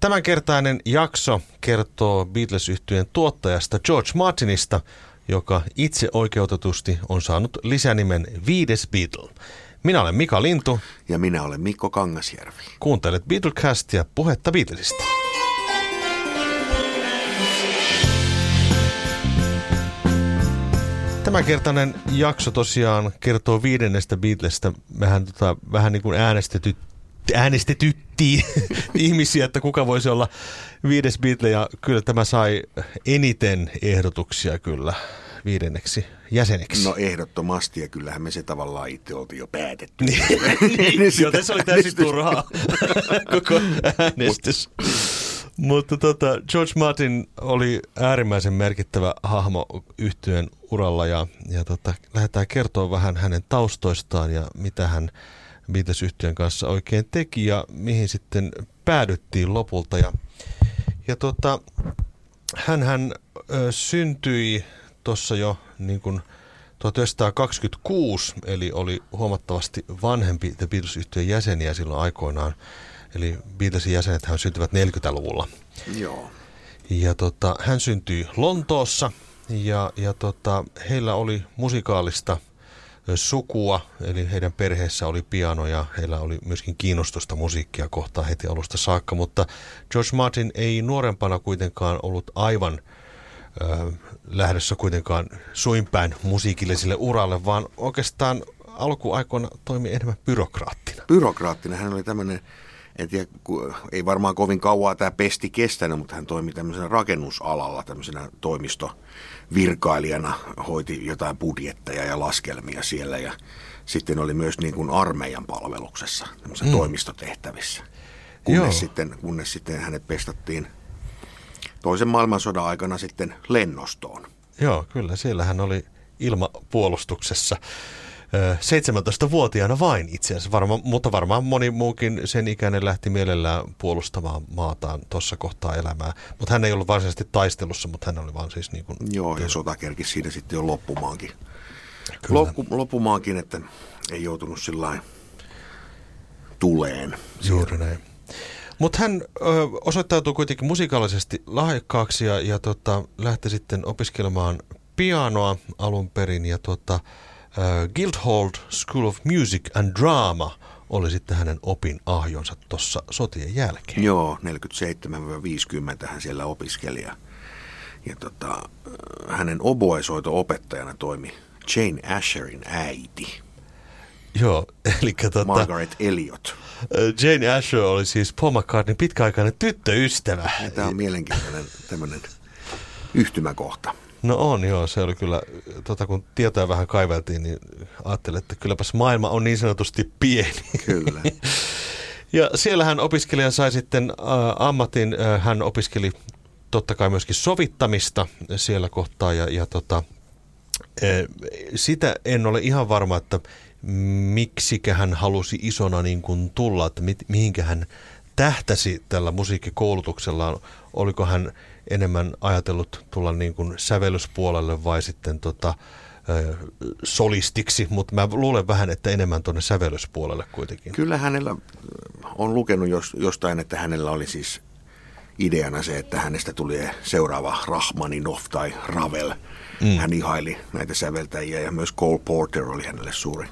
Tämänkertainen jakso kertoo beatles yhtyeen tuottajasta George Martinista, joka itse oikeutetusti on saanut lisänimen Viides Beatle. Minä olen Mika Lintu. Ja minä olen Mikko Kangasjärvi. Kuuntelet Beatlecastia puhetta Beatlesista. Tämänkertainen jakso tosiaan kertoo viidennestä Beatlesta. Mehän tota, vähän niin kuin äänestetyt, äänestetyttiin ihmisiä, että kuka voisi olla viides Beatle. Ja kyllä tämä sai eniten ehdotuksia kyllä viidenneksi jäseneksi. No ehdottomasti, ja kyllähän me se tavallaan itse oltiin jo päätetty. niin, niin, joten se oli täysin turhaa koko äänestys. Mutta tota, George Martin oli äärimmäisen merkittävä hahmo yhtyeen uralla ja, ja tota, lähdetään kertoa vähän hänen taustoistaan ja mitä hän beatles yhtyeen kanssa oikein teki ja mihin sitten päädyttiin lopulta. Ja, ja tota, hän ö, syntyi tuossa jo niin kuin 1926, eli oli huomattavasti vanhempi The Beatles-yhtiön jäseniä silloin aikoinaan. Eli Beatlesin jäsenet hän syntyvät 40-luvulla. Joo. Ja tota, hän syntyi Lontoossa ja, ja tota, heillä oli musikaalista sukua, eli heidän perheessä oli piano ja heillä oli myöskin kiinnostusta musiikkia kohtaan heti alusta saakka, mutta George Martin ei nuorempana kuitenkaan ollut aivan äh, lähdössä kuitenkaan suinpäin musiikilliselle uralle, vaan oikeastaan alkuaikoina toimi enemmän byrokraattina. Byrokraattina. Hän oli tämmöinen, en tiedä, ei varmaan kovin kauaa tämä pesti kestänyt, mutta hän toimi tämmöisenä rakennusalalla, tämmöisenä toimistovirkailijana, hoiti jotain budjetteja ja laskelmia siellä ja sitten oli myös niin kuin armeijan palveluksessa, mm. toimistotehtävissä. Kunnes sitten, kunnes sitten hänet pestattiin toisen maailmansodan aikana sitten lennostoon. Joo, kyllä. Siellä hän oli ilmapuolustuksessa. 17-vuotiaana vain itse asiassa, varma, mutta varmaan moni muukin sen ikäinen lähti mielellään puolustamaan maataan tuossa kohtaa elämää. Mutta hän ei ollut varsinaisesti taistelussa, mutta hän oli vaan siis niin kuin... Joo, ja sota kerkisi siinä sitten jo loppumaankin. Loppu, loppumaankin, että ei joutunut sillä tuleen. Juuri näin. Mutta hän ö, osoittautui kuitenkin musikaalisesti lahjakkaaksi ja, ja tota, lähti sitten opiskelemaan pianoa alun perin. Ja tota, Guildhall School of Music and Drama oli sitten hänen opin ahjonsa tuossa sotien jälkeen. Joo, 47-50 hän siellä opiskeli. Ja, ja tota, hänen oboesoito-opettajana toimi Jane Asherin äiti. Joo, eli tota... Margaret Elliot. Jane Asher oli siis Paul McCartneyn pitkäaikainen tyttöystävä. Ja tämä on mielenkiintoinen tämmöinen yhtymäkohta. No on joo, se oli kyllä, tota, kun tietoja vähän kaiveltiin, niin ajattelin, että kylläpäs maailma on niin sanotusti pieni. Kyllä. ja siellä hän opiskelija sai sitten äh, ammatin, äh, hän opiskeli totta kai myöskin sovittamista siellä kohtaa ja, ja tota, äh, sitä en ole ihan varma, että miksikä hän halusi isona niin kuin tulla, että mit, mihinkä hän tähtäsi tällä musiikkikoulutuksellaan. Oliko hän enemmän ajatellut tulla niin kuin sävellyspuolelle vai sitten tota, solistiksi, mutta mä luulen vähän, että enemmän tuonne sävellyspuolelle kuitenkin. Kyllä hänellä on lukenut jostain, että hänellä oli siis ideana se, että hänestä tuli seuraava Rahmaninov tai Ravel. Mm. Hän ihaili näitä säveltäjiä ja myös Cole Porter oli hänelle suuri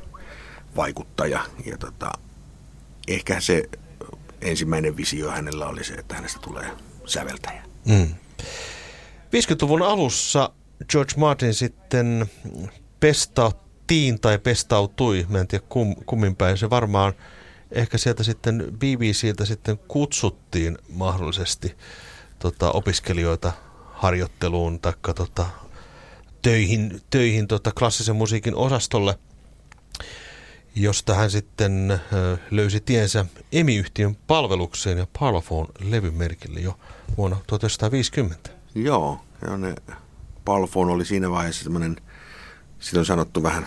vaikuttaja. Ja tota, ehkä se ensimmäinen visio hänellä oli se, että hänestä tulee säveltäjä. Mm. 50-luvun alussa George Martin sitten pestauttiin tai pestautui, mä en tiedä kum, kummin päin se varmaan, ehkä sieltä sitten BBCltä sitten kutsuttiin mahdollisesti tota, opiskelijoita harjoitteluun tai tota, töihin, töihin tota, klassisen musiikin osastolle – josta hän sitten löysi tiensä emiyhtiön palvelukseen ja Parlophone levymerkille jo vuonna 1950. Joo, ja ne Parlophone oli siinä vaiheessa semmoinen sitä on sanottu vähän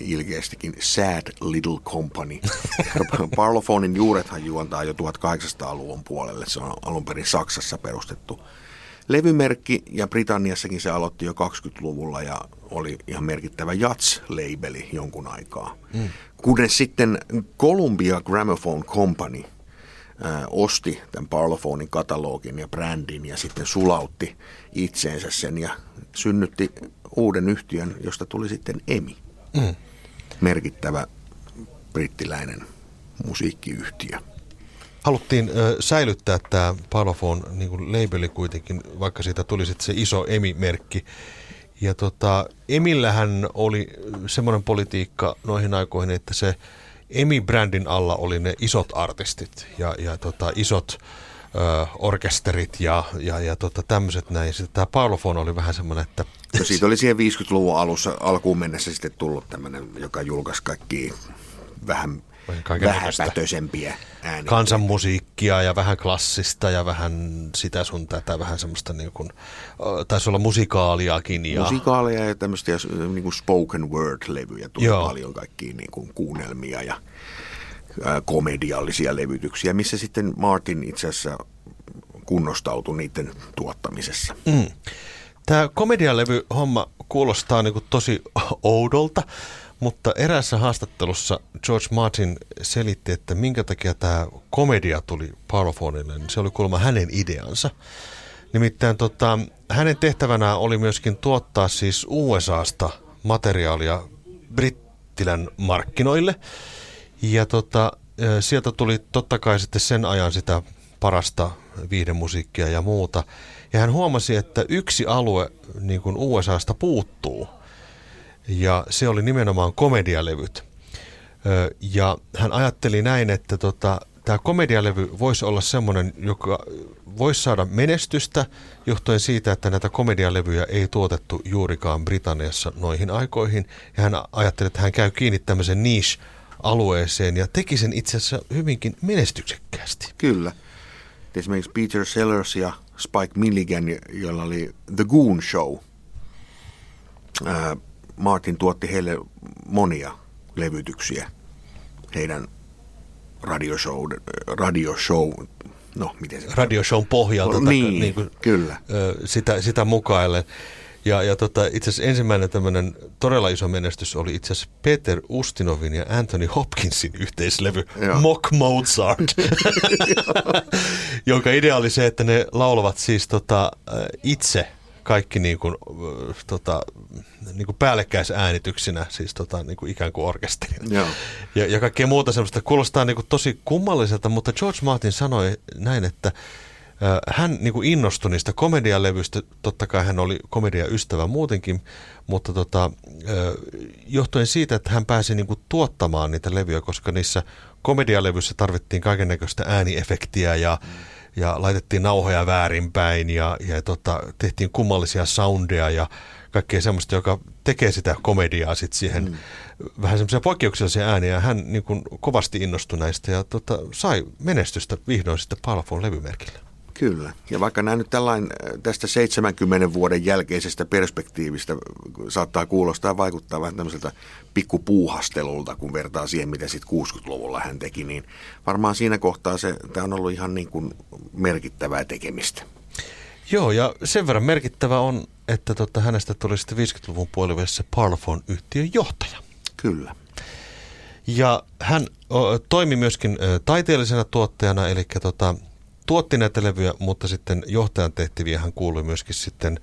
ilkeästikin sad little company. Parlophonein juurethan juontaa jo 1800-luvun puolelle. Se on alun perin Saksassa perustettu levymerkki ja Britanniassakin se aloitti jo 20-luvulla ja oli ihan merkittävä Jats-labeli jonkun aikaa. Mm. Kunnes sitten Columbia Gramophone Company ää, osti tämän Parlophonein katalogin ja brändin ja sitten sulautti itseensä sen ja synnytti uuden yhtiön, josta tuli sitten EMI. Mm. Merkittävä brittiläinen musiikkiyhtiö. Haluttiin ö, säilyttää tämä Parlophone niin labeli kuitenkin, vaikka siitä tuli sitten se iso EMI-merkki. Ja tota, Emillähän oli semmoinen politiikka noihin aikoihin, että se Emi-brändin alla oli ne isot artistit ja, ja tota, isot ö, orkesterit ja, ja, ja tota, tämmöiset näin. Tämä Paulofon oli vähän semmoinen, että... No siitä oli siihen 50-luvun alussa alkuun mennessä sitten tullut tämmöinen, joka julkaisi kaikki vähän vähäpätöisempiä ääniä. Kansanmusiikkia ja vähän klassista ja vähän sitä sun tätä, vähän semmoista niin kuin, taisi olla musikaaliakin. Ja... Musikaalia ja tämmöistä niin kuin spoken word-levyjä tuli Joo. paljon kaikkia niin kuin kuunnelmia ja ää, komediallisia levytyksiä, missä sitten Martin itse asiassa kunnostautui niiden tuottamisessa. Mm. Tämä komedialevy homma kuulostaa niin tosi oudolta, mutta eräässä haastattelussa George Martin selitti, että minkä takia tämä komedia tuli Parlophonille, niin se oli kuulemma hänen ideansa. Nimittäin tota, hänen tehtävänään oli myöskin tuottaa siis USAsta materiaalia Brittilän markkinoille. Ja tota, sieltä tuli totta kai sitten sen ajan sitä parasta viihdemusiikkia ja muuta. Ja hän huomasi, että yksi alue niin kuin USAsta puuttuu – ja se oli nimenomaan komedialevyt. Ja hän ajatteli näin, että tota, tämä komedialevy voisi olla semmoinen, joka voisi saada menestystä johtuen siitä, että näitä komedialevyjä ei tuotettu juurikaan Britanniassa noihin aikoihin. Ja hän ajatteli, että hän käy kiinni tämmöisen niche-alueeseen ja teki sen itse asiassa hyvinkin menestyksekkäästi. Kyllä. Esimerkiksi Peter Sellers ja Spike Milligan, jolla oli The Goon Show. Martin tuotti heille monia levytyksiä heidän radioshow, radioshow no miten se... Radioshown pohjalta. Niin, niin kuin, kyllä. Sitä, sitä mukaillen. Ja, ja tota, itse asiassa ensimmäinen tämmöinen todella iso menestys oli itse asiassa Peter Ustinovin ja Anthony Hopkinsin yhteislevy Joo. Mock Mozart, jonka idea oli se, että ne laulavat siis tota, itse kaikki niin kuin, tota, niin kuin päällekkäisäänityksinä, siis tota, niin kuin ikään kuin orkesterina. Ja, ja kaikkea muuta semmoista. Kuulostaa niin kuin tosi kummalliselta, mutta George Martin sanoi näin, että hän niin kuin innostui niistä komedialevyistä, totta kai hän oli komediaystävä muutenkin, mutta tota, johtuen siitä, että hän pääsi niin kuin tuottamaan niitä levyjä, koska niissä komedialevyissä tarvittiin kaiken näköistä ääniefektiä ja mm ja laitettiin nauhoja väärinpäin ja, ja tota, tehtiin kummallisia soundeja ja kaikkea semmoista, joka tekee sitä komediaa sitten siihen mm. vähän semmoisia poikkeuksellisia ääniä. Hän niin kuin kovasti innostui näistä ja tota, sai menestystä vihdoin sitten Parlophone levymerkillä. Kyllä. Ja vaikka nämä nyt tällainen tästä 70 vuoden jälkeisestä perspektiivistä saattaa kuulostaa ja vaikuttaa vähän tämmöiseltä pikkupuuhastelulta, kun vertaa siihen, mitä sitten 60-luvulla hän teki, niin varmaan siinä kohtaa se, tämä on ollut ihan niin kuin merkittävää tekemistä. Joo, ja sen verran merkittävä on, että tota, hänestä tuli sitten 50-luvun puolivälissä Parlophone-yhtiön johtaja. Kyllä. Ja hän o, toimi myöskin taiteellisena tuottajana, eli tota, tuotti näitä levyjä, mutta sitten johtajan tehtäviä hän kuului myöskin sitten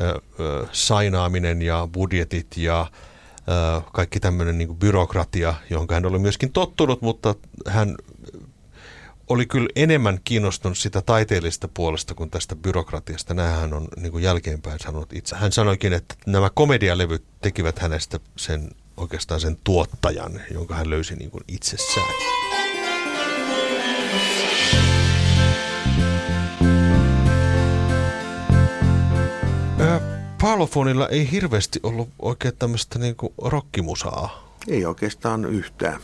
ö, ö, sainaaminen ja budjetit ja ö, kaikki tämmöinen niin byrokratia, johon hän oli myöskin tottunut, mutta hän oli kyllä enemmän kiinnostunut sitä taiteellisesta puolesta kuin tästä byrokratiasta. Nämähän on niin kuin jälkeenpäin sanonut itse. Hän sanoikin, että nämä komedialevyt tekivät hänestä sen oikeastaan sen tuottajan, jonka hän löysi niin kuin itsessään. Parlofonilla ei hirveästi ollut oikein tämmöistä niin kuin rockimusaa Ei oikeastaan yhtään.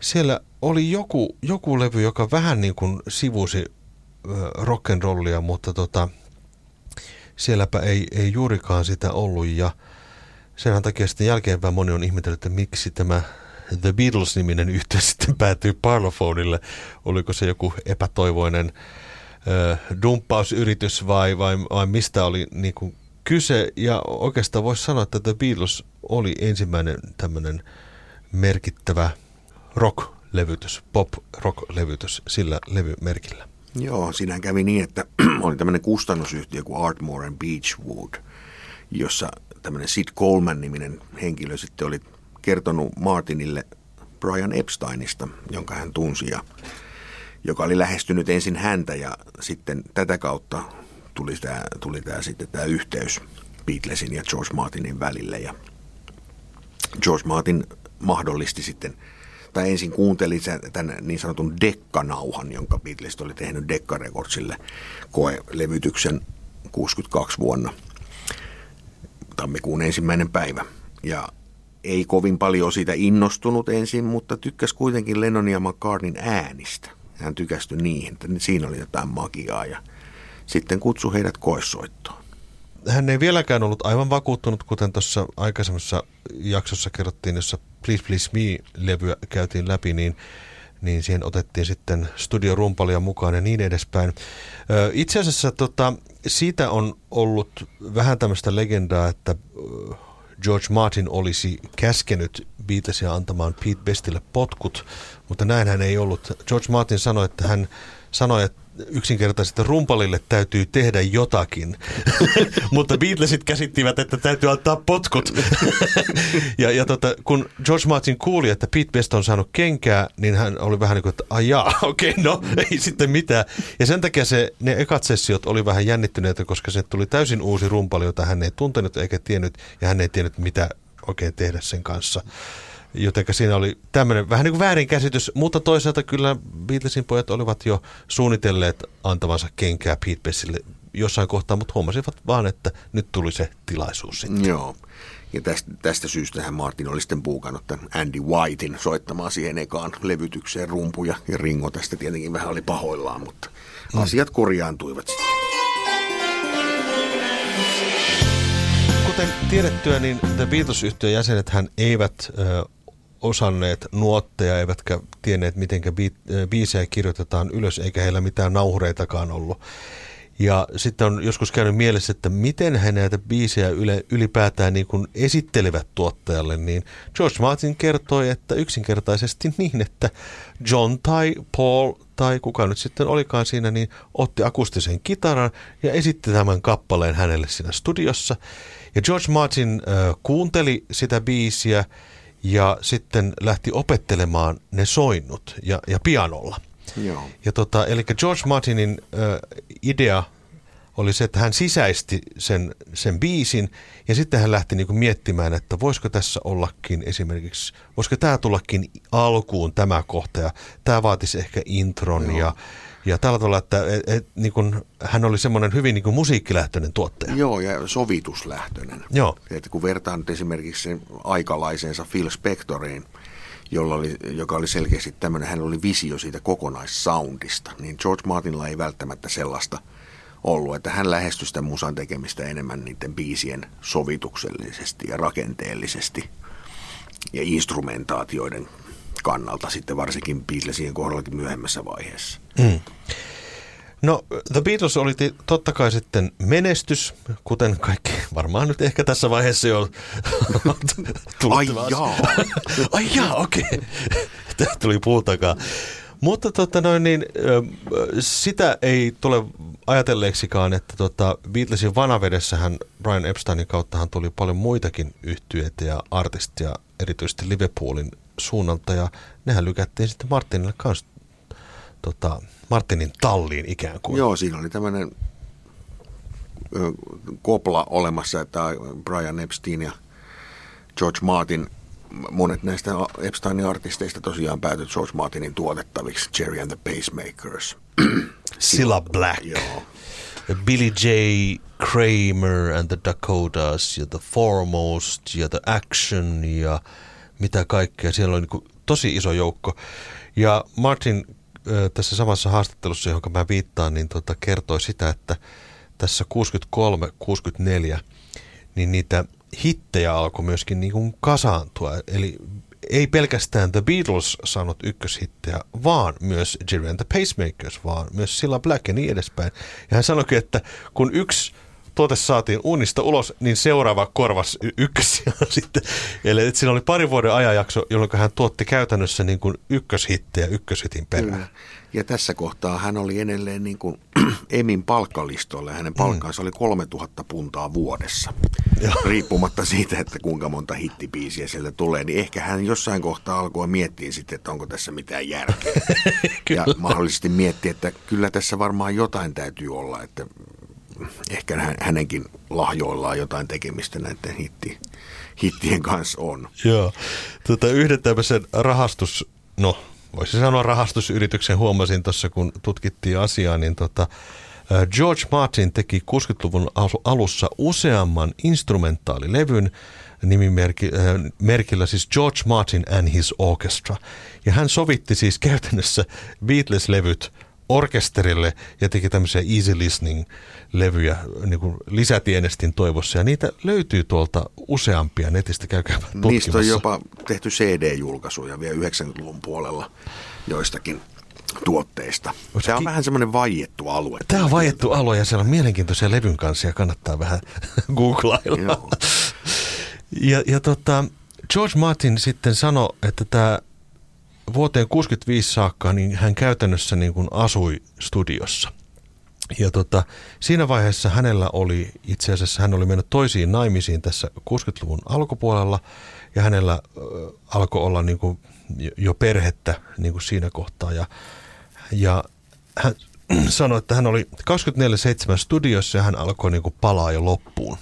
Siellä oli joku, joku levy, joka vähän niin kuin sivusi rock'n'rollia, mutta tota, sielläpä ei, ei juurikaan sitä ollut ja sen takia sitten jälkeenpäin moni on ihmetellyt, että miksi tämä The Beatles-niminen yhteys sitten päätyi Parlophonille. Oliko se joku epätoivoinen äh, dumppausyritys vai, vai, vai mistä oli niin kuin kyse? Ja oikeastaan voisi sanoa, että The Beatles oli ensimmäinen tämmöinen merkittävä rock-levytys, pop-rock-levytys sillä levymerkillä. Joo, siinä kävi niin, että oli tämmöinen kustannusyhtiö kuin Artmore and Beechwood, jossa tämmöinen Sid Coleman-niminen henkilö sitten oli kertonut Martinille Brian Epsteinista, jonka hän tunsi ja joka oli lähestynyt ensin häntä ja sitten tätä kautta tuli tämä, tuli tämä, sitten tämä yhteys Beatlesin ja George Martinin välille ja George Martin mahdollisti sitten tai ensin kuunteli tämän niin sanotun dekkanauhan, jonka Beatles oli tehnyt Dekka Recordsille koelevytyksen 62 vuonna tammikuun ensimmäinen päivä. Ja ei kovin paljon siitä innostunut ensin, mutta tykkäsi kuitenkin Lennon ja McCartneyn äänistä. Hän tykästyi niihin, että siinä oli jotain magiaa ja sitten kutsui heidät koessoittoon. Hän ei vieläkään ollut aivan vakuuttunut, kuten tuossa aikaisemmassa jaksossa kerrottiin, jossa Please Please Me-levyä käytiin läpi, niin niin siihen otettiin sitten studiorumpalia mukaan ja niin edespäin. Itse asiassa tota, siitä on ollut vähän tämmöistä legendaa, että George Martin olisi käskenyt Beatlesia antamaan Pete Bestille potkut, mutta näinhän ei ollut. George Martin sanoi, että hän sanoi, että yksinkertaisesti rumpalille täytyy tehdä jotakin. Mutta Beatlesit käsittivät, että täytyy antaa potkut. ja ja tota, kun George Martin kuuli, että Pete Best on saanut kenkää, niin hän oli vähän niin kuin, että ajaa, okei, okay, no ei sitten mitään. Ja sen takia se, ne ekat sessiot oli vähän jännittyneitä, koska se tuli täysin uusi rumpali, jota hän ei tuntenut eikä tiennyt, ja hän ei tiennyt mitä oikein tehdä sen kanssa. Joten siinä oli tämmöinen vähän niin kuin väärinkäsitys, mutta toisaalta kyllä Beatlesin pojat olivat jo suunnitelleet antavansa kenkää Pete Bessille jossain kohtaa, mutta huomasivat vaan, että nyt tuli se tilaisuus sitten. Joo. Ja tästä, tästä syystä Martin oli sitten puukannut tämän Andy Whitein soittamaan siihen ekaan levytykseen rumpuja. Ja Ringo tästä tietenkin vähän oli pahoillaan, mutta mm. asiat korjaantuivat sitten. Kuten tiedettyä, niin The Beatles-yhtiön jäsenet hän eivät osanneet nuotteja, eivätkä tienneet, miten biisejä kirjoitetaan ylös, eikä heillä mitään nauhureitakaan ollut. Ja sitten on joskus käynyt mielessä, että miten he näitä biisejä ylipäätään niin kuin esittelevät tuottajalle, niin George Martin kertoi, että yksinkertaisesti niin, että John tai Paul tai kuka nyt sitten olikaan siinä, niin otti akustisen kitaran ja esitti tämän kappaleen hänelle siinä studiossa. Ja George Martin äh, kuunteli sitä biisiä ja sitten lähti opettelemaan ne soinnut ja, ja pianolla. Joo. Ja tota, eli George Martinin ö, idea oli se, että hän sisäisti sen, sen biisin ja sitten hän lähti niinku miettimään, että voisiko tässä ollakin esimerkiksi, voisiko tämä tullakin alkuun tämä kohta ja tämä vaatisi ehkä intron Joo. ja ja tällä tavalla, että et, et, niin kun, hän oli semmoinen hyvin niin musiikkilähtöinen tuottaja. Joo, ja sovituslähtöinen. Joo. Että kun vertaan nyt esimerkiksi sen aikalaisensa Phil Spectoriin, jolla oli, joka oli selkeästi tämmöinen, hän oli visio siitä kokonaissoundista, niin George Martinilla ei välttämättä sellaista ollut, että hän lähestyi sitä musan tekemistä enemmän niiden biisien sovituksellisesti ja rakenteellisesti ja instrumentaatioiden kannalta sitten varsinkin Beatlesien kohdallakin myöhemmässä vaiheessa. Mm. No The Beatles oli totta kai sitten menestys, kuten kaikki varmaan nyt ehkä tässä vaiheessa jo Ai jaa. Ai jaa, okei. Okay. Tuli puutakaan. Mutta tota noin, niin, sitä ei tule ajatelleeksikaan, että tota Beatlesin vanavedessähän Brian Epsteinin kauttahan tuli paljon muitakin yhtyeitä ja artistia, erityisesti Liverpoolin suunnalta ja nehän lykättiin sitten Martinille kanssa tota, Martinin talliin ikään kuin. Joo, siinä oli tämmöinen kopla olemassa, että Brian Epstein ja George Martin, monet näistä Epsteinin artisteista tosiaan päätyi George Martinin tuotettaviksi, Jerry and the Pacemakers. Silla Black. Joo. Billy J. Kramer and the Dakotas ja The Foremost ja The Action ja mitä kaikkea. Siellä oli niin tosi iso joukko. Ja Martin tässä samassa haastattelussa, johon mä viittaan, niin tota, kertoi sitä, että tässä 63-64 niin niitä hittejä alkoi myöskin niin kuin kasaantua. Eli ei pelkästään The Beatles saanut ykköshittejä, vaan myös Jerry and the Pacemakers, vaan myös Silla Black ja niin edespäin. Ja hän sanoikin, että kun yksi tuote saatiin uunista ulos, niin seuraava korvas y- ykkösiä sitten. Eli että siinä oli pari vuoden ajanjakso, jolloin hän tuotti käytännössä niin kuin ykköshittejä ykköshitin perään. Mm. Ja tässä kohtaa hän oli edelleen niin kuin Emin palkkalistoilla. Hänen mm. palkkansa mm. oli 3000 puntaa vuodessa. Ja. Riippumatta siitä, että kuinka monta hittipiisiä sieltä tulee, niin ehkä hän jossain kohtaa alkoi miettiä sitten, että onko tässä mitään järkeä. ja mahdollisesti miettiä, että kyllä tässä varmaan jotain täytyy olla, että ehkä hänenkin lahjoillaan jotain tekemistä näiden hitti, hittien kanssa on. Joo. Tota, yhden tämmöisen rahastus, no voisi sanoa rahastusyrityksen huomasin tuossa, kun tutkittiin asiaa, niin tota, George Martin teki 60-luvun alussa useamman instrumentaalilevyn nimimerkillä siis George Martin and His Orchestra. Ja hän sovitti siis käytännössä Beatles-levyt orkesterille ja teki tämmöisiä easy listening-levyjä niin kuin lisätienestin toivossa. Ja niitä löytyy tuolta useampia netistä, käykää tutkimassa. Niistä on jopa tehty CD-julkaisuja vielä 90-luvun puolella joistakin tuotteista. Se on ki- vähän semmoinen vaiettu alue. Tämä on vaiettu alue ja siellä on mielenkiintoisia levyn kanssa ja kannattaa vähän googlailla. ja, ja tota, George Martin sitten sanoi, että tämä vuoteen 65 saakka niin hän käytännössä niin kuin asui studiossa. Ja tota, siinä vaiheessa hänellä oli, itse asiassa hän oli mennyt toisiin naimisiin tässä 60-luvun alkupuolella ja hänellä äh, alkoi olla niin kuin jo perhettä niin kuin siinä kohtaa. Ja, ja hän sanoi, että hän oli 24-7 studiossa ja hän alkoi niin kuin palaa jo loppuun.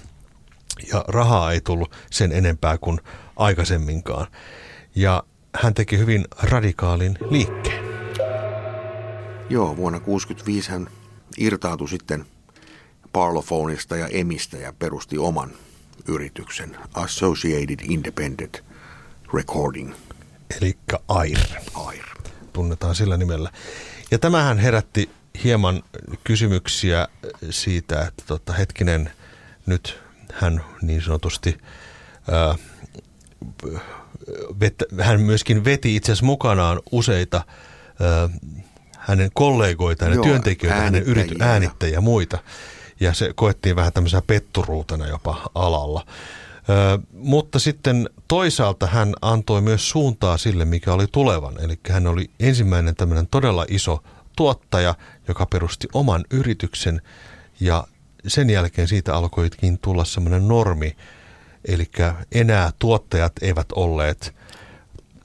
Ja rahaa ei tullut sen enempää kuin aikaisemminkaan. Ja hän teki hyvin radikaalin liikkeen. Joo, vuonna 1965 hän irtautui sitten Parlophonista ja Emistä ja perusti oman yrityksen Associated Independent Recording. Eli AIR. AIR. Tunnetaan sillä nimellä. Ja tämähän herätti hieman kysymyksiä siitä, että tota, hetkinen, nyt hän niin sanotusti ää, hän myöskin veti itse asiassa mukanaan useita ö, hänen kollegoita, hänen työntekijöitä, hänen yrity, äänittäjiä ja muita. Ja se koettiin vähän tämmöisenä petturuutena jopa alalla. Ö, mutta sitten toisaalta hän antoi myös suuntaa sille, mikä oli tulevan. Eli hän oli ensimmäinen tämmöinen todella iso tuottaja, joka perusti oman yrityksen ja sen jälkeen siitä alkoikin tulla semmoinen normi, Eli enää tuottajat eivät olleet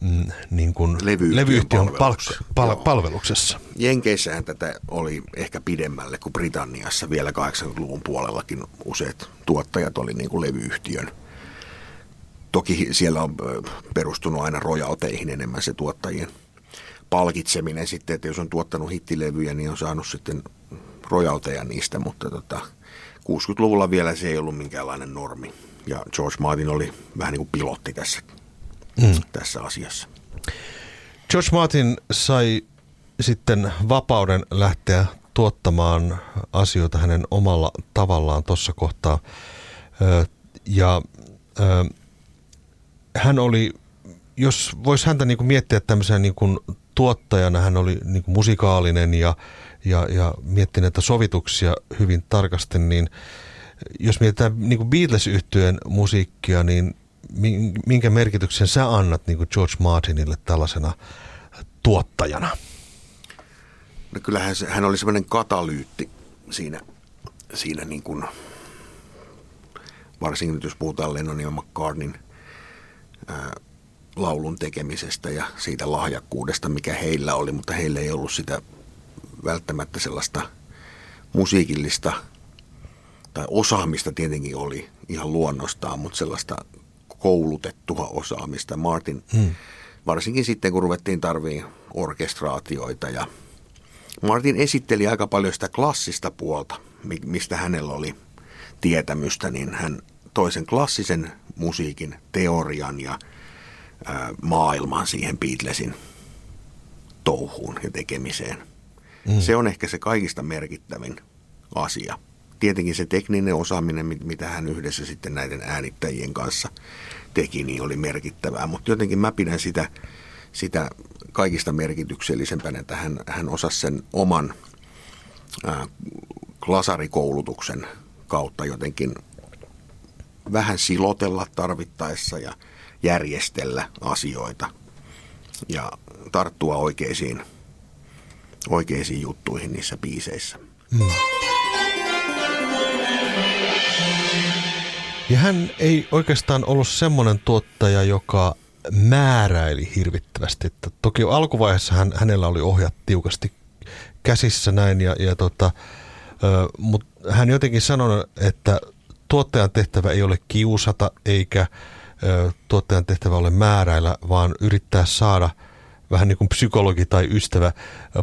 mm, niin kuin levyyhtiön, levyyhtiön palveluksessa. Palk, pal, palveluksessa. Jenkeissähän tätä oli ehkä pidemmälle kuin Britanniassa vielä 80-luvun puolellakin useat tuottajat oli niin kuin levyyhtiön. Toki siellä on perustunut aina rojalteihin enemmän se tuottajien palkitseminen sitten, että jos on tuottanut hittilevyjä, niin on saanut sitten rojalteja niistä, mutta tota, 60-luvulla vielä se ei ollut minkäänlainen normi. Ja George Martin oli vähän niin kuin pilotti tässä, mm. tässä asiassa. George Martin sai sitten vapauden lähteä tuottamaan asioita hänen omalla tavallaan tuossa kohtaa. Ja hän oli, jos voisi häntä niin kuin miettiä tämmöisenä niin kuin tuottajana, hän oli niin kuin musikaalinen ja, ja, ja miettii näitä sovituksia hyvin tarkasti, niin jos mietitään niin beatles yhtyeen musiikkia, niin minkä merkityksen sä annat niin George Martinille tällaisena tuottajana? No kyllähän se, hän oli semmoinen katalyytti siinä, siinä niin kuin, varsinkin jos puhutaan Lennonin ja McCartneyn laulun tekemisestä ja siitä lahjakkuudesta, mikä heillä oli, mutta heillä ei ollut sitä välttämättä sellaista musiikillista tai osaamista tietenkin oli ihan luonnostaan, mutta sellaista koulutettua osaamista. Martin, hmm. varsinkin sitten kun ruvettiin tarviin orkestraatioita ja Martin esitteli aika paljon sitä klassista puolta, mistä hänellä oli tietämystä, niin hän toisen klassisen musiikin teorian ja ää, maailman siihen Beatlesin touhuun ja tekemiseen. Mm. Se on ehkä se kaikista merkittävin asia. Tietenkin se tekninen osaaminen, mitä hän yhdessä sitten näiden äänittäjien kanssa teki, niin oli merkittävää. Mutta jotenkin mä pidän sitä, sitä kaikista merkityksellisempänä, että hän, hän osasi sen oman ää, klasarikoulutuksen kautta jotenkin vähän silotella tarvittaessa ja järjestellä asioita ja tarttua oikeisiin, oikeisiin juttuihin niissä biiseissä. Hmm. Ja hän ei oikeastaan ollut semmoinen tuottaja, joka määräili hirvittävästi. Että toki alkuvaiheessa hän, hänellä oli ohjat tiukasti käsissä näin, ja, ja tota, mutta hän jotenkin sanoi, että tuottajan tehtävä ei ole kiusata eikä ö, tuottajan tehtävä ole määräillä, vaan yrittää saada – vähän niin kuin psykologi tai ystävä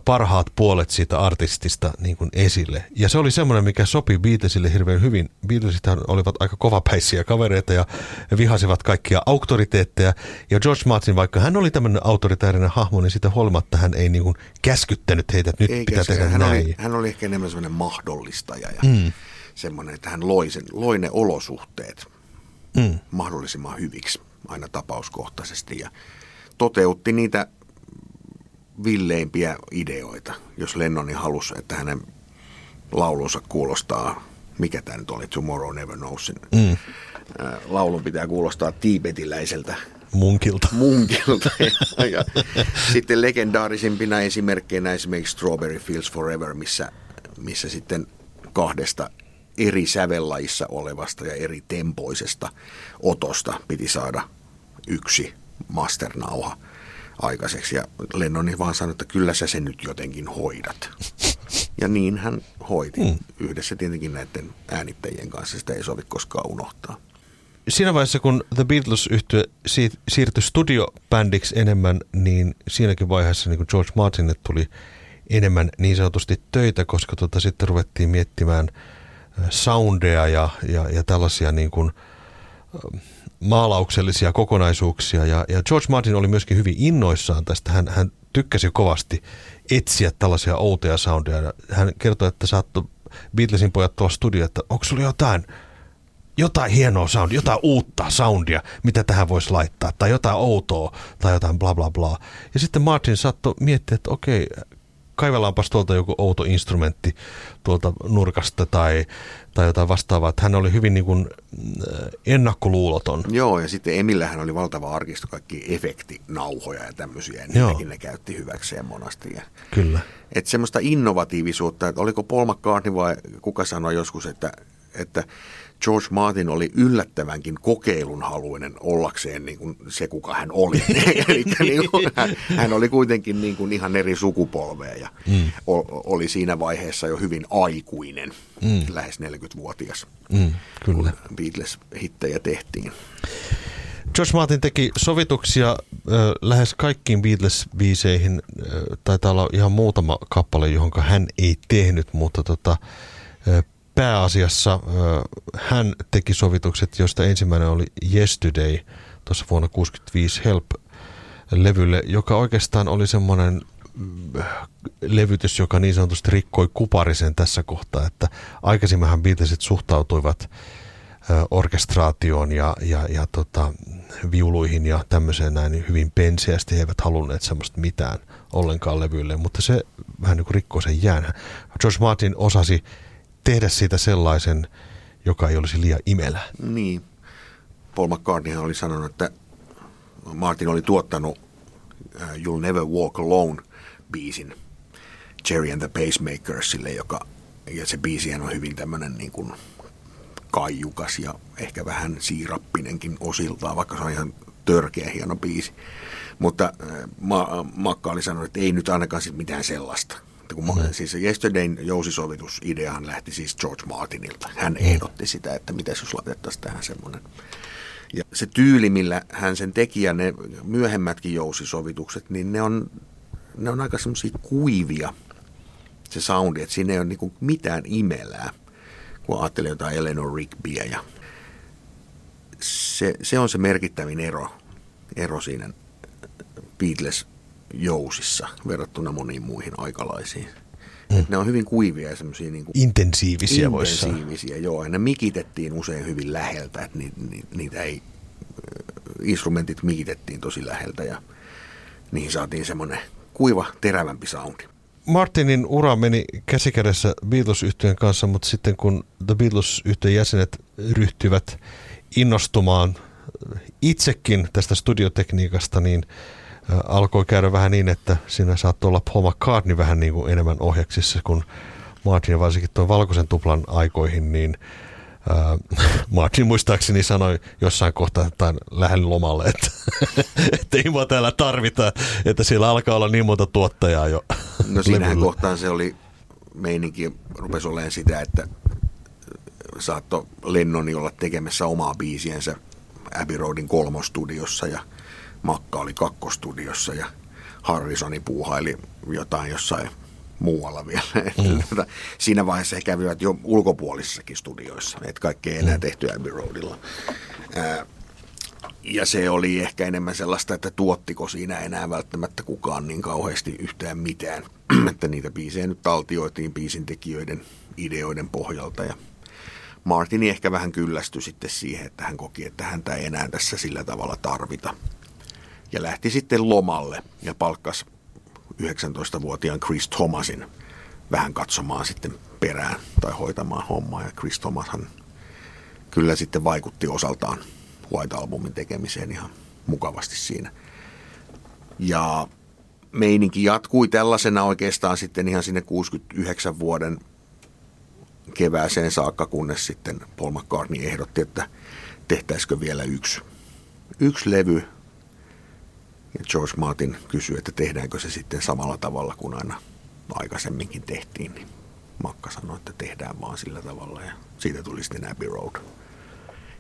parhaat puolet siitä artistista niin kuin esille. Ja se oli semmoinen, mikä sopi Beatlesille hirveän hyvin. Beatlesithan olivat aika kovapäisiä kavereita ja vihasivat kaikkia auktoriteetteja. Ja George Martin, vaikka hän oli tämmöinen autoritaarinen hahmo, niin sitä huolimatta hän ei niin kuin käskyttänyt heitä, että nyt Eikä pitää se, tehdä hän näin. Oli, hän oli ehkä enemmän semmoinen mahdollistaja ja mm. semmoinen, että hän loi, sen, loi ne olosuhteet mm. mahdollisimman hyviksi aina tapauskohtaisesti ja toteutti niitä villeimpiä ideoita, jos Lennoni halusi, että hänen laulunsa kuulostaa, mikä tämä nyt oli, Tomorrow Never Knowsin. Mm. Laulun pitää kuulostaa tiibetiläiseltä Munkilta. Munkilta. ja, ja sitten legendaarisimpina esimerkkeinä esimerkiksi Strawberry Fields Forever, missä, missä sitten kahdesta eri sävellajissa olevasta ja eri tempoisesta otosta piti saada yksi masternauha aikaiseksi. Ja Lennoni vaan sanoi, että kyllä sä sen nyt jotenkin hoidat. Ja niin hän hoiti mm. yhdessä tietenkin näiden äänittäjien kanssa. Sitä ei sovi koskaan unohtaa. Siinä vaiheessa, kun The beatles yhtye siirtyi studiobändiksi enemmän, niin siinäkin vaiheessa niin kuin George Martinille tuli enemmän niin sanotusti töitä, koska tota, sitten ruvettiin miettimään soundeja ja, ja, ja tällaisia niin kuin, maalauksellisia kokonaisuuksia ja, ja George Martin oli myöskin hyvin innoissaan tästä. Hän, hän tykkäsi kovasti etsiä tällaisia outoja soundeja. Hän kertoi, että saattoi Beatlesin pojat tuolla studio, että onko sulla jotain, jotain hienoa soundia, jotain uutta soundia, mitä tähän voisi laittaa, tai jotain outoa, tai jotain bla bla bla. Ja sitten Martin saattoi miettiä, että okei, kaivellaanpas tuolta joku outo instrumentti tuolta nurkasta tai, tai jotain vastaavaa. Että hän oli hyvin niin kuin äh, ennakkoluuloton. Joo, ja sitten Emillähän oli valtava arkisto, kaikki efektinauhoja ja tämmöisiä. Ja niitäkin ne käytti hyväkseen monasti. Ja, Kyllä. Että semmoista innovatiivisuutta, että oliko Paul McCartney vai kuka sanoi joskus, että, että George Martin oli yllättävänkin kokeilun haluinen ollakseen niin kuin se, kuka hän oli. Eli niin kuin, hän, hän oli kuitenkin niin kuin ihan eri sukupolvea ja mm. oli siinä vaiheessa jo hyvin aikuinen, mm. lähes 40-vuotias, mm, kyllä. kun Beatles-hittejä tehtiin. George Martin teki sovituksia äh, lähes kaikkiin Beatles-biiseihin. Äh, taitaa olla ihan muutama kappale, johon hän ei tehnyt, mutta tota, äh, pääasiassa hän teki sovitukset, joista ensimmäinen oli Yesterday tuossa vuonna 1965 Help-levylle, joka oikeastaan oli semmoinen levytys, joka niin sanotusti rikkoi kuparisen tässä kohtaa, että aikaisemminhan Beatlesit suhtautuivat orkestraatioon ja, ja, ja tota, viuluihin ja tämmöiseen näin hyvin penseästi. He eivät halunneet semmoista mitään ollenkaan levyille, mutta se vähän niin kuin rikkoi sen jään. George Martin osasi tehdä siitä sellaisen, joka ei olisi liian imelä. Niin. Paul McCartney oli sanonut, että Martin oli tuottanut uh, You'll Never Walk Alone biisin Jerry and the Pacemakersille, joka, ja se biisihän on hyvin tämmöinen niin kuin kaijukas ja ehkä vähän siirappinenkin osiltaan, vaikka se on ihan törkeä hieno biisi. Mutta äh, Ma- Makka oli sanonut, että ei nyt ainakaan sit mitään sellaista. Kun mm. siis Yesterdayn jousisovitusideahan lähti siis George Martinilta. Hän mm. ehdotti sitä, että mitä jos laitettaisiin tähän semmoinen. Ja se tyyli, millä hän sen teki ja ne myöhemmätkin jousisovitukset, niin ne on, ne on aika semmoisia kuivia se soundi, että siinä ei ole niin mitään imelää, kun ajattelee jotain Eleanor Rigbyä ja se, se on se merkittävin ero, ero siinä Beatles-jousissa verrattuna moniin muihin aikalaisiin. Mm. Ne on hyvin kuivia ja semmoisia niin intensiivisiä, intensiivisiä joo. Ja ne mikitettiin usein hyvin läheltä, että ni, ni, niitä ei, instrumentit mikitettiin tosi läheltä ja niihin saatiin semmoinen kuiva, terävämpi soundi. Martinin ura meni käsikädessä beatles yhtyeen kanssa, mutta sitten kun The beatles yhtyeen jäsenet ryhtyivät innostumaan itsekin tästä studiotekniikasta, niin alkoi käydä vähän niin, että siinä saattoi olla Paul McCartney vähän niin kuin enemmän ohjaksissa, kun Martin varsinkin tuon valkoisen tuplan aikoihin, niin äh, Martin muistaakseni sanoi jossain kohtaa tai lähden lomalle, että, että ei mua täällä tarvita, että siellä alkaa olla niin monta tuottajaa jo. No siinähän kohtaan se oli, meininki rupesi olemaan sitä, että saatto Lennoni olla tekemässä omaa biisiensä Abbey Roadin kolmostudiossa ja Makka oli kakkostudiossa ja Harrisoni puuhaili jotain jossain muualla vielä. Mm. Siinä vaiheessa he kävivät jo ulkopuolisissakin studioissa, että kaikki ei enää mm. tehty Abbey Roadilla. ja se oli ehkä enemmän sellaista, että tuottiko siinä enää välttämättä kukaan niin kauheasti yhtään mitään. että niitä biisejä nyt taltioitiin biisintekijöiden ideoiden pohjalta ja Martini ehkä vähän kyllästyi sitten siihen, että hän koki, että häntä ei enää tässä sillä tavalla tarvita. Ja lähti sitten lomalle ja palkkasi 19-vuotiaan Chris Thomasin vähän katsomaan sitten perään tai hoitamaan hommaa. Ja Chris Thomashan kyllä sitten vaikutti osaltaan White Albumin tekemiseen ihan mukavasti siinä. Ja meininki jatkui tällaisena oikeastaan sitten ihan sinne 69 vuoden kevääseen saakka, kunnes sitten Paul McCartney ehdotti, että tehtäisikö vielä yksi, yksi levy. Ja George Martin kysyi, että tehdäänkö se sitten samalla tavalla kuin aina aikaisemminkin tehtiin. Niin Makka sanoi, että tehdään vaan sillä tavalla ja siitä tuli sitten Abbey Road.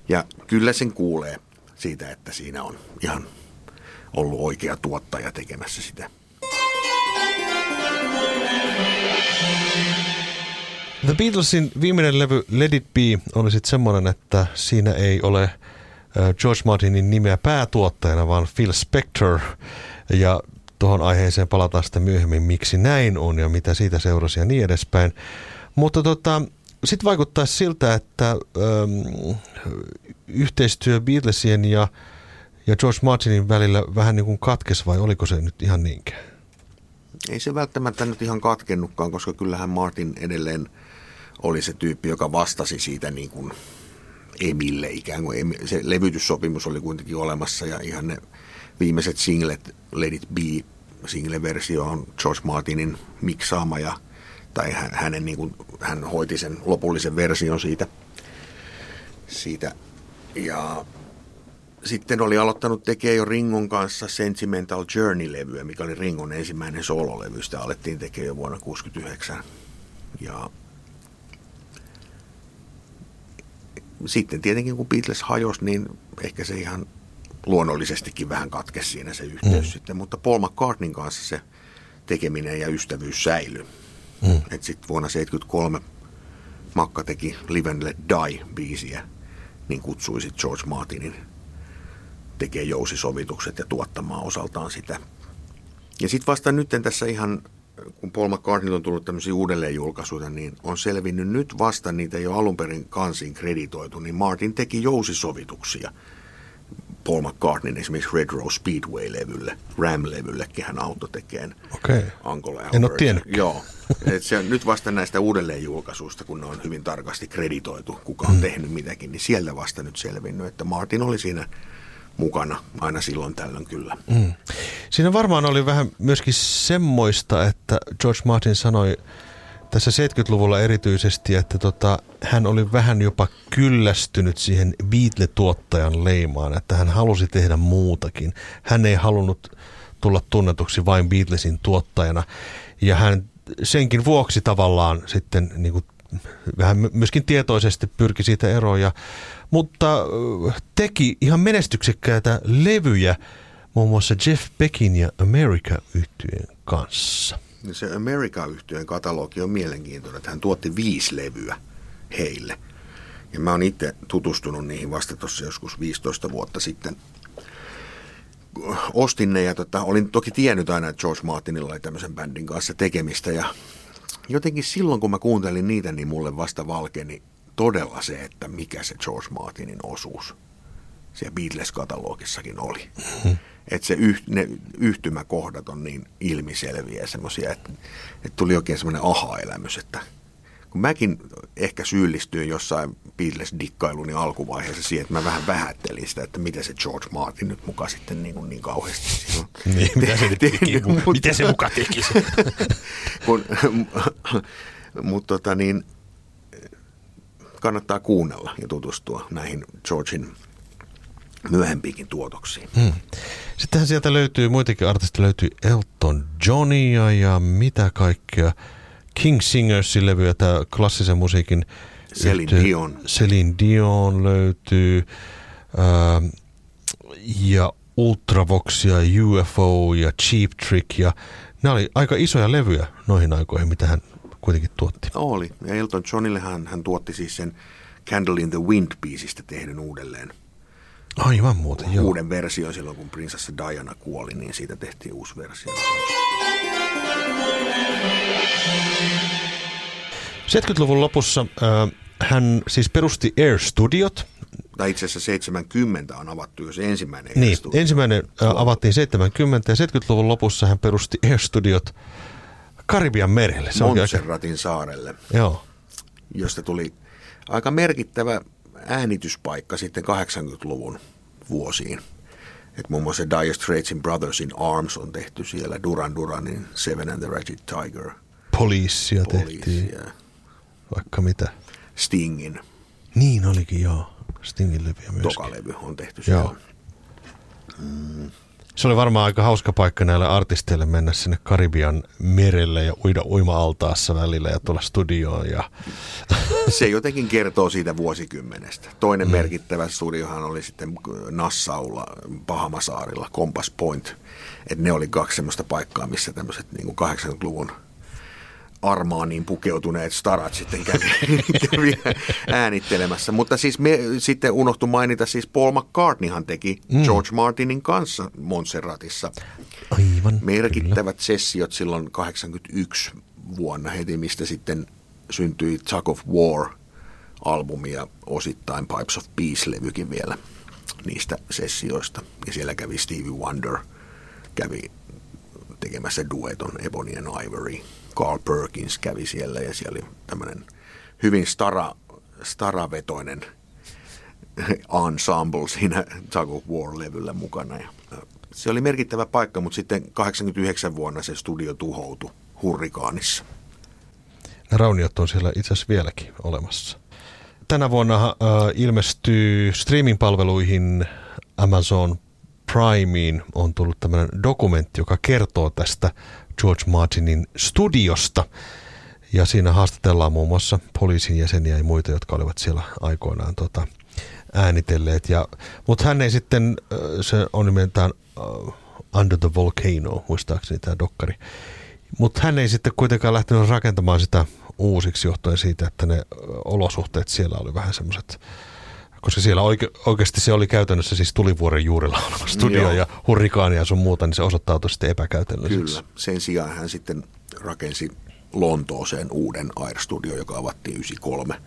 Ja kyllä sen kuulee siitä, että siinä on ihan ollut oikea tuottaja tekemässä sitä. The Beatlesin viimeinen levy Let It Be oli sitten semmoinen, että siinä ei ole George Martinin nimeä päätuottajana, vaan Phil Spector. Ja tuohon aiheeseen palataan sitten myöhemmin, miksi näin on ja mitä siitä seurasi ja niin edespäin. Mutta tota, sitten vaikuttaa siltä, että ähm, yhteistyö Beatlesien ja, ja George Martinin välillä vähän niin kuin katkesi vai oliko se nyt ihan niinkään? Ei se välttämättä nyt ihan katkennutkaan, koska kyllähän Martin edelleen – oli se tyyppi, joka vastasi siitä niin kuin Emille ikään kuin. Se levytyssopimus oli kuitenkin olemassa ja ihan ne viimeiset singlet, Let It Be, single-versio on George Martinin miksaama ja tai hänen niin kuin, hän hoiti sen lopullisen version siitä. siitä. Ja sitten oli aloittanut tekemään jo Ringon kanssa Sentimental Journey-levyä, mikä oli Ringon ensimmäinen sololevy. Sitä alettiin tekemään jo vuonna 1969. Ja sitten tietenkin kun Beatles hajosi, niin ehkä se ihan luonnollisestikin vähän katkesi siinä se yhteys mm. sitten. Mutta Paul McCartneyn kanssa se tekeminen ja ystävyys säilyi. Mm. Sitten vuonna 1973 Makka teki Live and Let Die-biisiä, niin kutsui sitten George Martinin tekee jousisovitukset ja tuottamaan osaltaan sitä. Ja sitten vasta nyt tässä ihan kun Paul McCartney on tullut tämmöisiä uudelleenjulkaisuja, niin on selvinnyt nyt vasta, niitä ei ole alun perin kansiin kreditoitu, niin Martin teki jousisovituksia Paul McCartneyn esimerkiksi Red Rose Speedway-levylle, Ram-levyllekin hän auto tekee. Okei, okay. en ole tiennyt. Joo, Et se on nyt vasta näistä uudelleenjulkaisuista, kun ne on hyvin tarkasti kreditoitu, kuka on mm. tehnyt mitäkin, niin sieltä vasta nyt selvinnyt, että Martin oli siinä mukana aina silloin tällöin kyllä. Mm. Siinä varmaan oli vähän myöskin semmoista, että George Martin sanoi tässä 70-luvulla erityisesti, että tota, hän oli vähän jopa kyllästynyt siihen Beatle-tuottajan leimaan, että hän halusi tehdä muutakin. Hän ei halunnut tulla tunnetuksi vain Beatlesin tuottajana. Ja hän senkin vuoksi tavallaan sitten niin kuin, vähän myöskin tietoisesti pyrki siitä eroon ja mutta teki ihan menestyksekkäitä levyjä muun muassa Jeff Beckin ja America yhtyeen kanssa. Se America-yhtiön katalogi on mielenkiintoinen, että hän tuotti viisi levyä heille. Ja mä oon itse tutustunut niihin vasta tuossa joskus 15 vuotta sitten. Ostin ne ja tota, olin toki tiennyt aina, että George Martinilla oli tämmöisen bändin kanssa tekemistä. Ja jotenkin silloin, kun mä kuuntelin niitä, niin mulle vasta valkeni todella se, että mikä se George Martinin osuus siellä Beatles-katalogissakin oli. Mm-hmm. Että se yh, ne yhtymäkohdat on niin ilmiselviä semmoisia, että, että tuli oikein semmoinen aha-elämys, että kun mäkin ehkä syyllistyin jossain Beatles-dikkailuni alkuvaiheessa siihen, että mä vähän vähättelin sitä, että mitä se George Martin nyt muka sitten niin, kuin niin kauheasti silloin niin, mitä se, teki, mutta, mitä se muka tekisi? mutta tota niin, kannattaa kuunnella ja tutustua näihin Georgein myöhempiinkin tuotoksiin. Hmm. Sittenhän sieltä löytyy, muitakin artisteja löytyy Elton Johnia ja mitä kaikkea. King Singersin levyä, tämä klassisen musiikin yhteen. Dion. Celine Dion löytyy. Ää, ja Ultravoxia, UFO ja Cheap Trick. Ja nämä oli aika isoja levyjä noihin aikoihin, mitä hän kuitenkin tuotti. Oli. Ja Elton Johnille hän, hän tuotti siis sen Candle in the Wind-biisistä tehdyn uudelleen. Aivan muuten, joo. Uuden version silloin, kun prinsessa Diana kuoli, niin siitä tehtiin uusi versio. 70-luvun lopussa äh, hän siis perusti Air Studiot. Tai itse asiassa 70 on avattu jo se ensimmäinen Air Niin, Studio. ensimmäinen äh, avattiin 70 ja 70-luvun lopussa hän perusti Air Studiot Karibian merelle. Se Montserratin aika... saarelle. Joo. Josta tuli aika merkittävä äänityspaikka sitten 80-luvun vuosiin. Et muun muassa Dire Straitsin Brothers in Arms on tehty siellä, Duran Duranin Seven and the Ragged Tiger. Poliisia tehtiin. Vaikka mitä. Stingin. Niin olikin, joo. Stingin levyä myöskin. Tokalevy on tehty siellä. Joo. Mm. Se oli varmaan aika hauska paikka näille artisteille mennä sinne Karibian merelle ja uida uima-altaassa välillä ja tulla studioon. Ja... Se jotenkin kertoo siitä vuosikymmenestä. Toinen mm. merkittävä studiohan oli sitten Nassaulla, Pahamasaarilla, Compass Point. Et ne oli kaksi sellaista paikkaa, missä tämmöiset niin 80-luvun – armaaniin pukeutuneet starat sitten kävi, kävi äänittelemässä. Mutta siis me sitten unohtu mainita, siis Paul McCartneyhan teki mm. George Martinin kanssa Montserratissa. Aivan, Merkittävät kyllä. sessiot silloin 81 vuonna heti, mistä sitten syntyi Tug of War albumi ja osittain Pipes of Peace-levykin vielä niistä sessioista. Ja siellä kävi Stevie Wonder, kävi tekemässä dueton Ebony and Ivory Carl Perkins kävi siellä ja siellä oli tämmöinen hyvin stara, staravetoinen ensemble siinä Tug of War-levyllä mukana. Ja se oli merkittävä paikka, mutta sitten 89 vuonna se studio tuhoutui hurrikaanissa. Ne rauniot on siellä itse asiassa vieläkin olemassa. Tänä vuonna äh, ilmestyy streaming-palveluihin Amazon Primeen on tullut tämmöinen dokumentti, joka kertoo tästä George Martinin studiosta. Ja siinä haastatellaan muun muassa poliisin jäseniä ja muita, jotka olivat siellä aikoinaan tota, äänitelleet. Ja, mutta hän ei sitten, se on nimeltään Under the Volcano, muistaakseni tämä dokkari. Mutta hän ei sitten kuitenkaan lähtenyt rakentamaan sitä uusiksi johtuen siitä, että ne olosuhteet siellä oli vähän semmoiset koska siellä oike, oikeasti se oli käytännössä siis tulivuoren juurella oleva studio Joo. ja hurrikaania ja sun muuta, niin se osoittautui sitten epäkäytännölliseksi. Kyllä, sen sijaan hän sitten rakensi Lontooseen uuden Air Studio, joka avattiin 93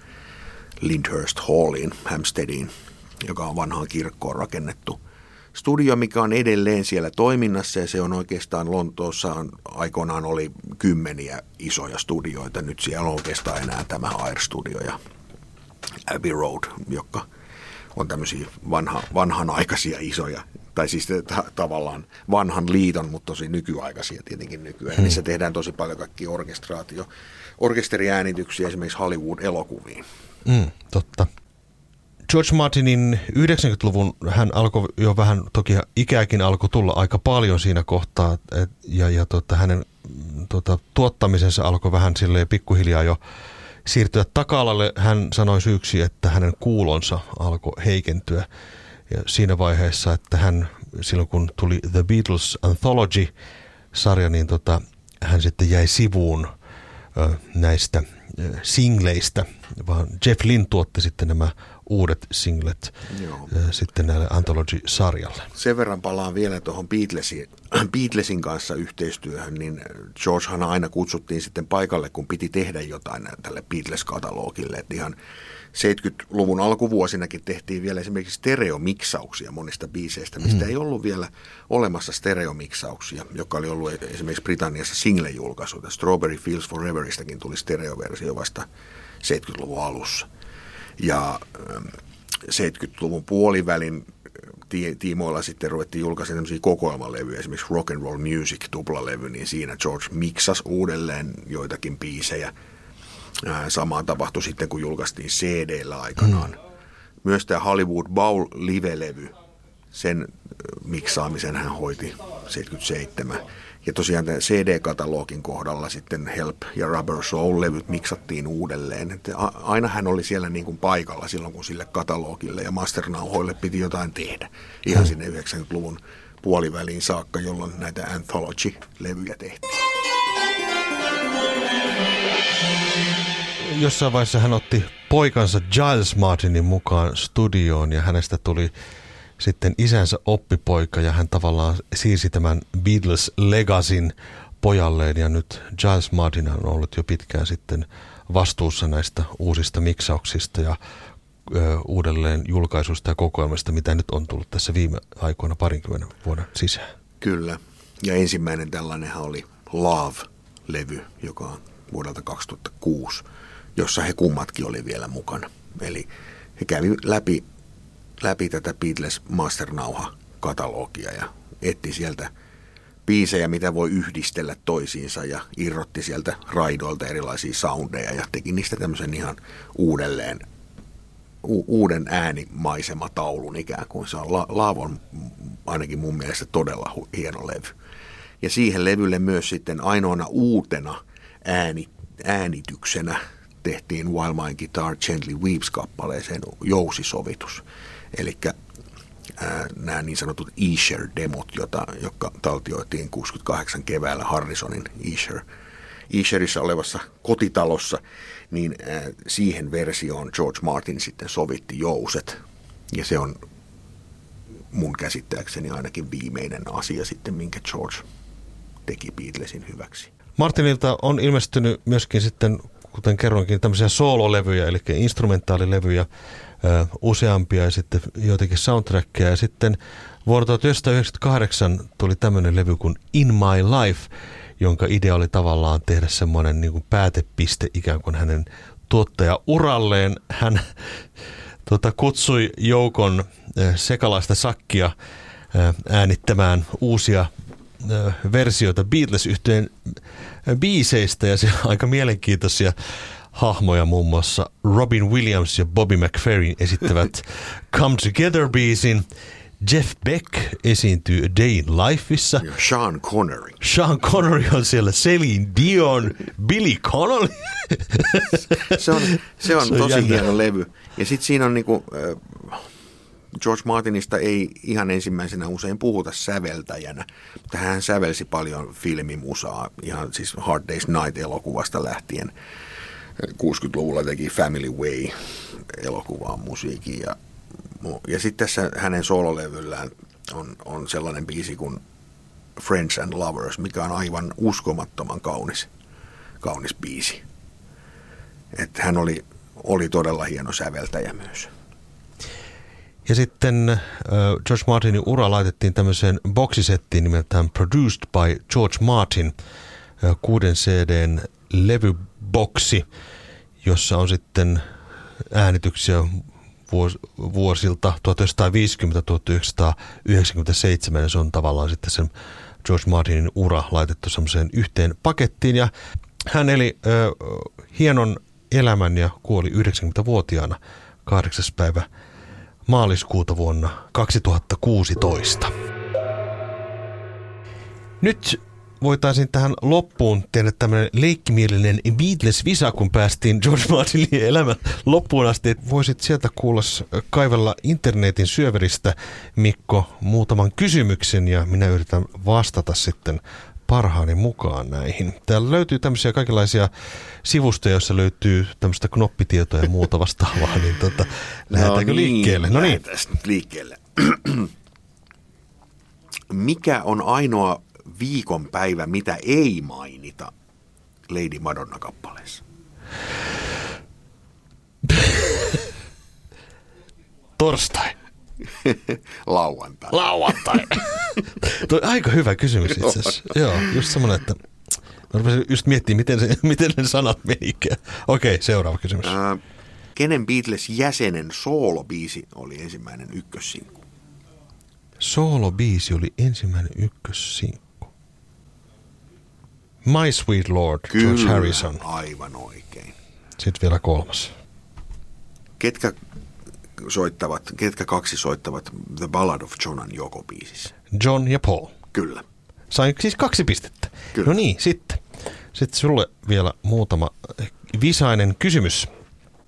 Lyndhurst Halliin, Hampsteadiin, joka on vanhaan kirkkoon rakennettu studio, mikä on edelleen siellä toiminnassa ja se on oikeastaan Lontoossa aikoinaan oli kymmeniä isoja studioita. Nyt siellä on oikeastaan enää tämä Air Studio ja Abbey Road, joka – on tämmöisiä vanha, vanhanaikaisia isoja, tai siis ta- tavallaan vanhan liiton, mutta tosi nykyaikaisia tietenkin nykyään. Hmm. Niissä tehdään tosi paljon kaikki orkestraatio, orkesteriäänityksiä esimerkiksi Hollywood-elokuviin. Hmm, totta. George Martinin 90-luvun hän alkoi jo vähän, toki ikääkin alkoi tulla aika paljon siinä kohtaa, et, ja, ja tota, hänen tota, tuottamisensa alkoi vähän silleen pikkuhiljaa jo siirtyä taka-alalle. Hän sanoi syyksi, että hänen kuulonsa alkoi heikentyä. Ja siinä vaiheessa, että hän silloin kun tuli The Beatles Anthology-sarja, niin tota, hän sitten jäi sivuun näistä singleistä, vaan Jeff Lynn tuotti sitten nämä uudet singlet Joo. sitten näille Anthology-sarjalle. Sen verran palaan vielä tuohon Beatlesin, Beatlesin kanssa yhteistyöhön, niin Georgehan aina kutsuttiin sitten paikalle, kun piti tehdä jotain tälle Beatles-katalogille. Että ihan 70-luvun alkuvuosinakin tehtiin vielä esimerkiksi stereomiksauksia monista biiseistä, mistä hmm. ei ollut vielä olemassa stereomiksauksia, joka oli ollut esimerkiksi Britanniassa single-julkaisu. Strawberry Fields Foreveristakin tuli stereoversio vasta 70-luvun alussa. Ja 70-luvun ähm, puolivälin tiimoilla sitten ruvettiin julkaisemaan tämmöisiä kokoelmalevyjä, esimerkiksi Rock and Roll Music tuplalevy, niin siinä George miksasi uudelleen joitakin biisejä – Samaan tapahtui sitten, kun julkaistiin CD-llä aikanaan. Mm. Myös tämä Hollywood Bowl live-levy, sen miksaamisen hän hoiti 77. Ja tosiaan CD-katalogin kohdalla sitten Help ja Rubber Soul-levyt miksattiin uudelleen. Että aina hän oli siellä niin kuin paikalla silloin, kun sille katalogille ja masternauhoille piti jotain tehdä. Ihan sinne 90-luvun puoliväliin saakka, jolloin näitä anthology-levyjä tehtiin. jossain vaiheessa hän otti poikansa Giles Martinin mukaan studioon ja hänestä tuli sitten isänsä oppipoika ja hän tavallaan siirsi tämän Beatles Legacyn pojalleen ja nyt Giles Martin on ollut jo pitkään sitten vastuussa näistä uusista miksauksista ja ö, uudelleen julkaisusta ja kokoelmasta, mitä nyt on tullut tässä viime aikoina parinkymmenen vuoden sisään. Kyllä. Ja ensimmäinen tällainenhan oli Love-levy, joka on vuodelta 2006 jossa he kummatkin oli vielä mukana. Eli he kävi läpi, läpi tätä Beatles Masternauha-katalogia ja etti sieltä biisejä, mitä voi yhdistellä toisiinsa ja irrotti sieltä raidoilta erilaisia soundeja ja teki niistä tämmöisen ihan uudelleen u- uuden äänimaisemataulun ikään kuin. Se on La- Laavon ainakin mun mielestä todella hu- hieno levy. Ja siihen levylle myös sitten ainoana uutena ääni, äänityksenä tehtiin While My Guitar Gently Weeps-kappaleeseen jousisovitus. Eli nämä niin sanotut Escher-demot, jota, jotka taltioitiin 68 keväällä Harrisonin Escher, Escherissa olevassa kotitalossa, niin ää, siihen versioon George Martin sitten sovitti jouset. Ja se on mun käsittääkseni ainakin viimeinen asia sitten, minkä George teki Beatlesin hyväksi. Martinilta on ilmestynyt myöskin sitten kuten kerroinkin, tämmöisiä soololevyjä, eli instrumentaalilevyjä, useampia ja sitten joitakin soundtrackia. Ja sitten vuonna 1998 tuli tämmöinen levy kuin In My Life, jonka idea oli tavallaan tehdä semmoinen niin kuin päätepiste ikään kuin hänen tuottajauralleen. Hän tota, kutsui joukon sekalaista sakkia äänittämään uusia versioita Beatles-yhteen biiseistä ja siellä on aika mielenkiintoisia hahmoja, muun muassa Robin Williams ja Bobby McFerrin esittävät Come Together-biisin. Jeff Beck esiintyy A Day in Lifeissa. Ja Sean Connery. Sean Connery on siellä, Celine Dion, Billy Connolly. se on, se on, se on tosi jännä. hieno levy. Ja sitten siinä on niinku, George Martinista ei ihan ensimmäisenä usein puhuta säveltäjänä, mutta hän sävelsi paljon filmimusaa, ihan siis Hard Day's Night-elokuvasta lähtien. 60-luvulla teki Family Way elokuvaan musiikin ja, ja sitten tässä hänen sololevyllään on, on sellainen biisi kuin Friends and Lovers, mikä on aivan uskomattoman kaunis, kaunis biisi. Että hän oli, oli todella hieno säveltäjä myös. Ja sitten äh, George Martinin ura laitettiin tämmöiseen boksisettiin nimeltään Produced by George Martin, äh, kuuden CDn levyboksi, jossa on sitten äänityksiä vuos, vuosilta 1950-1997, ja se on tavallaan sitten sen George Martinin ura laitettu semmoiseen yhteen pakettiin, ja hän eli äh, hienon elämän ja kuoli 90-vuotiaana 8. päivä maaliskuuta vuonna 2016. Nyt voitaisiin tähän loppuun tehdä tämmöinen leikkimielinen Beatles-visa, kun päästiin George Martinin elämän loppuun asti. Voisit sieltä kuulla kaivella internetin syöveristä, Mikko, muutaman kysymyksen ja minä yritän vastata sitten parhaani mukaan näihin. Täällä löytyy tämmöisiä kaikenlaisia sivustoja, joissa löytyy tämmöistä knoppitietoa ja muuta vastaavaa, niin tota, lähdetäänkö no niin, liikkeelle? No niin. liikkeelle. Mikä on ainoa viikonpäivä, mitä ei mainita Lady Madonna-kappaleessa? Torstai. Lauantai. Lauantai. Tuo aika hyvä kysymys itse asiassa. Joo, just semmoinen, että mä rupesin just miettimään, miten, se, miten ne sanat menikään. Okei, seuraava kysymys. Ää, kenen Beatles-jäsenen soolobiisi oli ensimmäinen ykkössinkku? Soolobiisi oli ensimmäinen ykkössinkku. My Sweet Lord, Kyllä, George Harrison. aivan oikein. Sitten vielä kolmas. Ketkä soittavat, ketkä kaksi soittavat The Ballad of John and Yoko biisissä? John ja Paul. Kyllä. Sain siis kaksi pistettä. Kyllä. No niin, sitten. Sitten sulle vielä muutama visainen kysymys.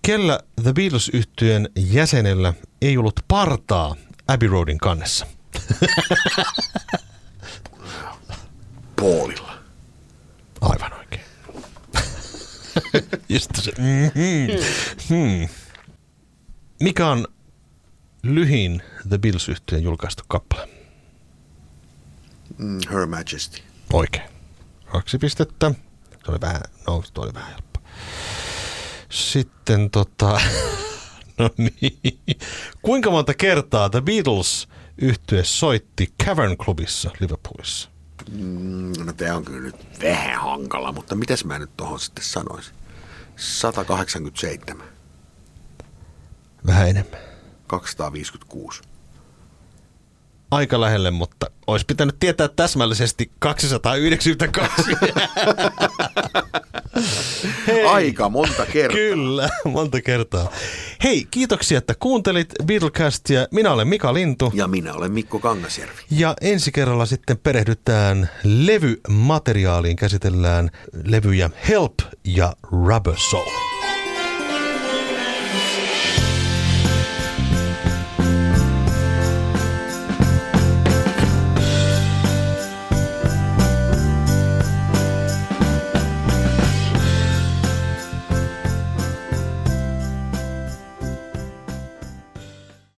Kellä The beatles yhtyeen jäsenellä ei ollut partaa Abbey Roadin kannessa? Paulilla. Aivan oikein. Just se. Mm-hmm. Hmm. Mikä on lyhin The beatles yhtyeen julkaistu kappale? Mm, Her Majesty. Oikein. Kaksi pistettä. Se oli vähän, no se oli vähän helppo. Sitten tota, no niin. Kuinka monta kertaa The Beatles yhtye soitti Cavern Clubissa Liverpoolissa? Mm, no tämä on kyllä nyt vähän hankala, mutta mitäs mä nyt tuohon sitten sanoisin? 187. Vähän enemmän. 256 aika lähelle, mutta olisi pitänyt tietää täsmällisesti 292. Hei. Aika monta kertaa. Kyllä, monta kertaa. Hei, kiitoksia, että kuuntelit Beatlecastia. Minä olen Mika Lintu. Ja minä olen Mikko Kangasjärvi. Ja ensi kerralla sitten perehdytään levymateriaaliin, käsitellään levyjä Help ja Rubber Soul.